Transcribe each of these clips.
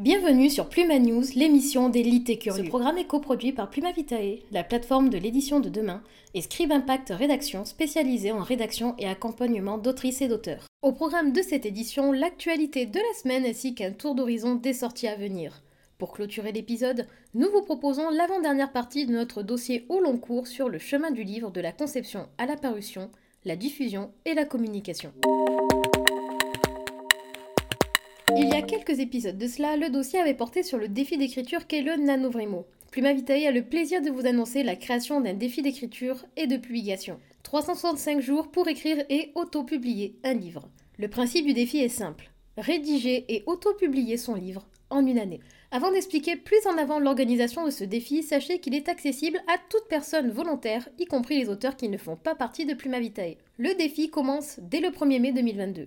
Bienvenue sur Pluma News, l'émission des et curieux. Ce programme est coproduit par Pluma Vitae, la plateforme de l'édition de demain, et Scribe Impact Rédaction, spécialisée en rédaction et accompagnement d'autrices et d'auteurs. Au programme de cette édition, l'actualité de la semaine ainsi qu'un tour d'horizon des sorties à venir. Pour clôturer l'épisode, nous vous proposons l'avant-dernière partie de notre dossier au long cours sur le chemin du livre de la conception à la parution, la diffusion et la communication. Il y a quelques épisodes de cela, le dossier avait porté sur le défi d'écriture qu'est le NaNoWriMo. Pluma Vitae a le plaisir de vous annoncer la création d'un défi d'écriture et de publication. 365 jours pour écrire et auto-publier un livre. Le principe du défi est simple. Rédiger et auto-publier son livre en une année. Avant d'expliquer plus en avant l'organisation de ce défi, sachez qu'il est accessible à toute personne volontaire, y compris les auteurs qui ne font pas partie de Pluma Vitae. Le défi commence dès le 1er mai 2022.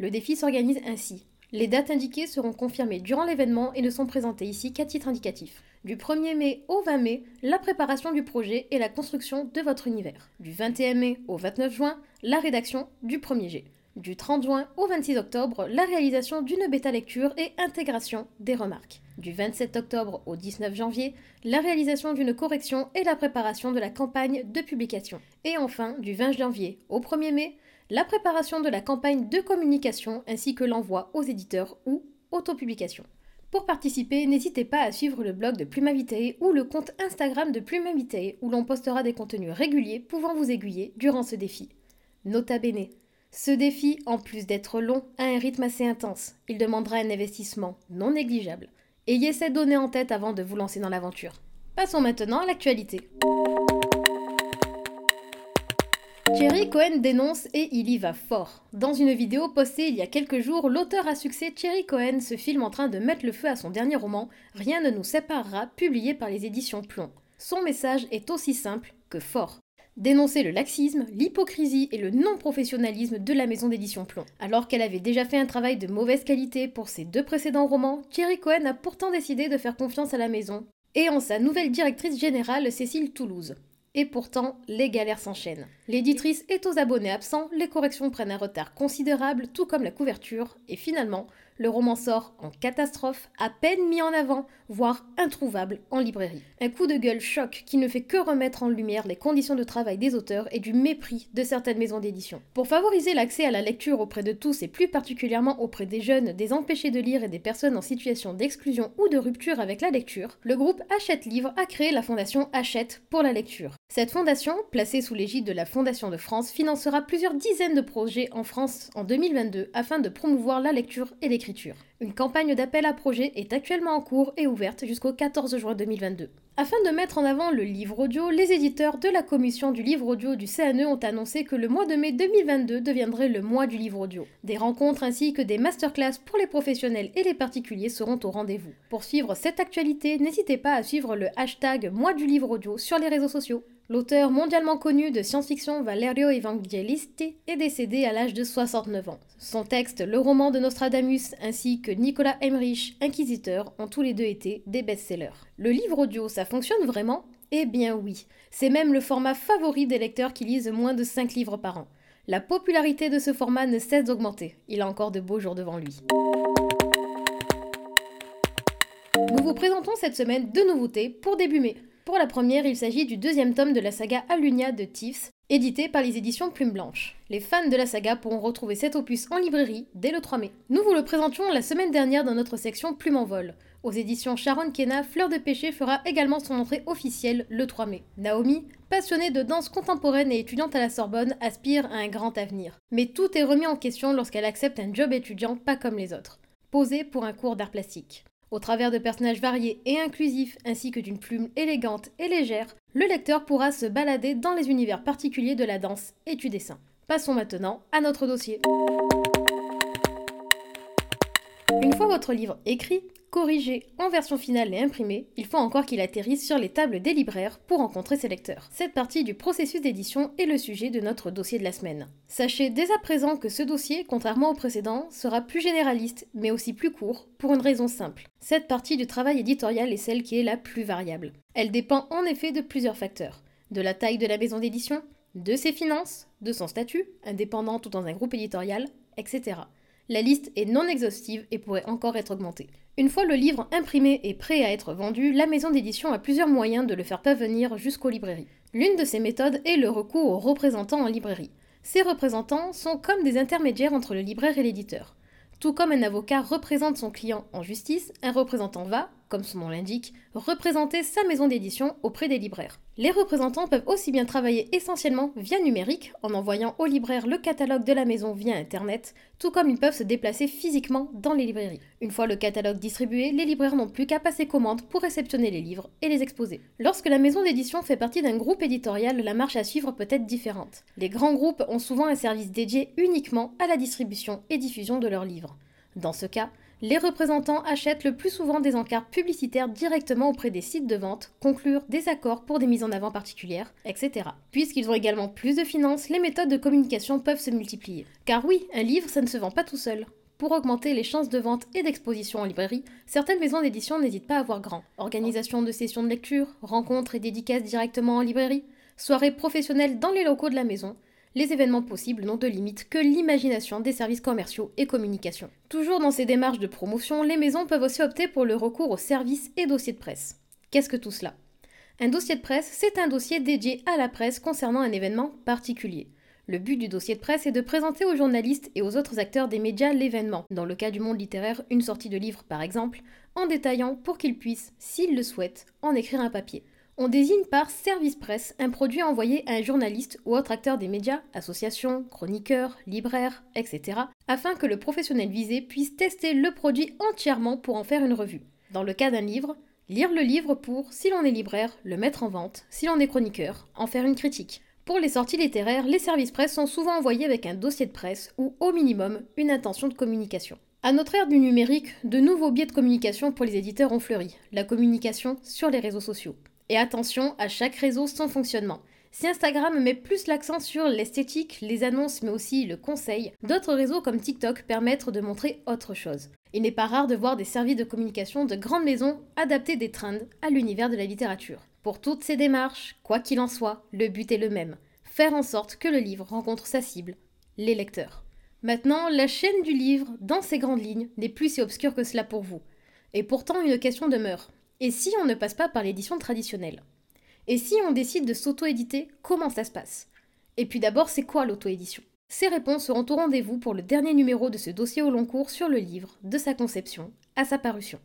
Le défi s'organise ainsi. Les dates indiquées seront confirmées durant l'événement et ne sont présentées ici qu'à titre indicatif. Du 1er mai au 20 mai, la préparation du projet et la construction de votre univers. Du 21 mai au 29 juin, la rédaction du premier G. Du 30 juin au 26 octobre, la réalisation d'une bêta lecture et intégration des remarques. Du 27 octobre au 19 janvier, la réalisation d'une correction et la préparation de la campagne de publication. Et enfin, du 20 janvier au 1er mai, la préparation de la campagne de communication ainsi que l'envoi aux éditeurs ou autopublication. Pour participer, n'hésitez pas à suivre le blog de Pluma Vitae ou le compte Instagram de Pluma Vitae où l'on postera des contenus réguliers pouvant vous aiguiller durant ce défi. Nota bene. Ce défi, en plus d'être long, a un rythme assez intense. Il demandera un investissement non négligeable. Ayez cette donnée en tête avant de vous lancer dans l'aventure. Passons maintenant à l'actualité. Thierry Cohen dénonce et il y va fort. Dans une vidéo postée il y a quelques jours, l'auteur à succès Thierry Cohen se filme en train de mettre le feu à son dernier roman, Rien ne nous séparera, publié par les éditions Plomb. Son message est aussi simple que fort. Dénoncer le laxisme, l'hypocrisie et le non-professionnalisme de la maison d'édition Plomb. Alors qu'elle avait déjà fait un travail de mauvaise qualité pour ses deux précédents romans, Thierry Cohen a pourtant décidé de faire confiance à la maison et en sa nouvelle directrice générale Cécile Toulouse. Et pourtant, les galères s'enchaînent. L'éditrice est aux abonnés absents, les corrections prennent un retard considérable, tout comme la couverture, et finalement, le roman sort en catastrophe, à peine mis en avant, voire introuvable en librairie. Un coup de gueule choc qui ne fait que remettre en lumière les conditions de travail des auteurs et du mépris de certaines maisons d'édition. Pour favoriser l'accès à la lecture auprès de tous et plus particulièrement auprès des jeunes, des empêchés de lire et des personnes en situation d'exclusion ou de rupture avec la lecture, le groupe Hachette Livre a créé la fondation Hachette pour la lecture. Cette fondation, placée sous l'égide de la Fondation de France, financera plusieurs dizaines de projets en France en 2022 afin de promouvoir la lecture et l'écriture une campagne d'appel à projets est actuellement en cours et ouverte jusqu'au 14 juin 2022. Afin de mettre en avant le livre audio, les éditeurs de la commission du livre audio du CNE ont annoncé que le mois de mai 2022 deviendrait le mois du livre audio. Des rencontres ainsi que des masterclass pour les professionnels et les particuliers seront au rendez-vous. Pour suivre cette actualité, n'hésitez pas à suivre le hashtag mois du livre audio sur les réseaux sociaux. L'auteur mondialement connu de science-fiction Valerio Evangelisti est décédé à l'âge de 69 ans. Son texte, le roman de Nostradamus ainsi que Nicolas Emmerich, Inquisiteur, ont tous les deux été des best-sellers. Le livre audio, ça fonctionne vraiment? Eh bien oui. C'est même le format favori des lecteurs qui lisent moins de 5 livres par an. La popularité de ce format ne cesse d'augmenter. Il a encore de beaux jours devant lui. Nous vous présentons cette semaine deux nouveautés pour début mai. Pour la première, il s'agit du deuxième tome de la saga Alunia de Tiffs, édité par les éditions Plume Blanche. Les fans de la saga pourront retrouver cet opus en librairie dès le 3 mai. Nous vous le présentions la semaine dernière dans notre section Plume en vol. Aux éditions Sharon Kena, Fleur de Péché fera également son entrée officielle le 3 mai. Naomi, passionnée de danse contemporaine et étudiante à la Sorbonne, aspire à un grand avenir. Mais tout est remis en question lorsqu'elle accepte un job étudiant pas comme les autres, posé pour un cours d'art plastique. Au travers de personnages variés et inclusifs, ainsi que d'une plume élégante et légère, le lecteur pourra se balader dans les univers particuliers de la danse et du dessin. Passons maintenant à notre dossier. Une fois votre livre écrit, corrigé en version finale et imprimé, il faut encore qu'il atterrisse sur les tables des libraires pour rencontrer ses lecteurs. Cette partie du processus d'édition est le sujet de notre dossier de la semaine. Sachez dès à présent que ce dossier, contrairement au précédent, sera plus généraliste, mais aussi plus court, pour une raison simple. Cette partie du travail éditorial est celle qui est la plus variable. Elle dépend en effet de plusieurs facteurs De la taille de la maison d'édition De ses finances De son statut, indépendant ou dans un groupe éditorial, etc. La liste est non exhaustive et pourrait encore être augmentée. Une fois le livre imprimé et prêt à être vendu, la maison d'édition a plusieurs moyens de le faire parvenir jusqu'aux librairies. L'une de ces méthodes est le recours aux représentants en librairie. Ces représentants sont comme des intermédiaires entre le libraire et l'éditeur. Tout comme un avocat représente son client en justice, un représentant va, comme son nom l'indique, représenter sa maison d'édition auprès des libraires. Les représentants peuvent aussi bien travailler essentiellement via numérique, en envoyant aux libraires le catalogue de la maison via Internet, tout comme ils peuvent se déplacer physiquement dans les librairies. Une fois le catalogue distribué, les libraires n'ont plus qu'à passer commande pour réceptionner les livres et les exposer. Lorsque la maison d'édition fait partie d'un groupe éditorial, la marche à suivre peut être différente. Les grands groupes ont souvent un service dédié uniquement à la distribution et diffusion de leurs livres. Dans ce cas, les représentants achètent le plus souvent des encarts publicitaires directement auprès des sites de vente, conclure des accords pour des mises en avant particulières, etc. Puisqu'ils ont également plus de finances, les méthodes de communication peuvent se multiplier. Car oui, un livre, ça ne se vend pas tout seul. Pour augmenter les chances de vente et d'exposition en librairie, certaines maisons d'édition n'hésitent pas à voir grand. Organisation de sessions de lecture, rencontres et dédicaces directement en librairie, soirées professionnelles dans les locaux de la maison, les événements possibles n'ont de limite que l'imagination des services commerciaux et communication. Toujours dans ces démarches de promotion, les maisons peuvent aussi opter pour le recours aux services et dossiers de presse. Qu'est-ce que tout cela? Un dossier de presse, c'est un dossier dédié à la presse concernant un événement particulier. Le but du dossier de presse est de présenter aux journalistes et aux autres acteurs des médias l'événement, dans le cas du monde littéraire, une sortie de livre par exemple, en détaillant pour qu'ils puissent, s'ils le souhaitent, en écrire un papier. On désigne par service presse un produit envoyé à un journaliste ou autre acteur des médias, association, chroniqueur, libraire, etc., afin que le professionnel visé puisse tester le produit entièrement pour en faire une revue. Dans le cas d'un livre, lire le livre pour, si l'on est libraire, le mettre en vente, si l'on est chroniqueur, en faire une critique. Pour les sorties littéraires, les services presse sont souvent envoyés avec un dossier de presse ou, au minimum, une intention de communication. À notre ère du numérique, de nouveaux biais de communication pour les éditeurs ont fleuri. La communication sur les réseaux sociaux. Et attention à chaque réseau son fonctionnement. Si Instagram met plus l'accent sur l'esthétique, les annonces, mais aussi le conseil, d'autres réseaux comme TikTok permettent de montrer autre chose. Il n'est pas rare de voir des services de communication de grandes maisons adapter des trends à l'univers de la littérature. Pour toutes ces démarches, quoi qu'il en soit, le but est le même faire en sorte que le livre rencontre sa cible, les lecteurs. Maintenant, la chaîne du livre, dans ses grandes lignes, n'est plus si obscure que cela pour vous. Et pourtant, une question demeure. Et si on ne passe pas par l'édition traditionnelle? Et si on décide de s'auto-éditer, comment ça se passe? Et puis d'abord, c'est quoi l'auto-édition? Ces réponses seront au rendez-vous pour le dernier numéro de ce dossier au long cours sur le livre, de sa conception à sa parution.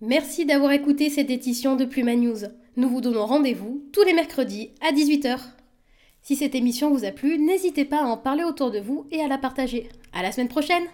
Merci d'avoir écouté cette édition de Pluma News. Nous vous donnons rendez-vous tous les mercredis à 18h. Si cette émission vous a plu, n'hésitez pas à en parler autour de vous et à la partager. À la semaine prochaine!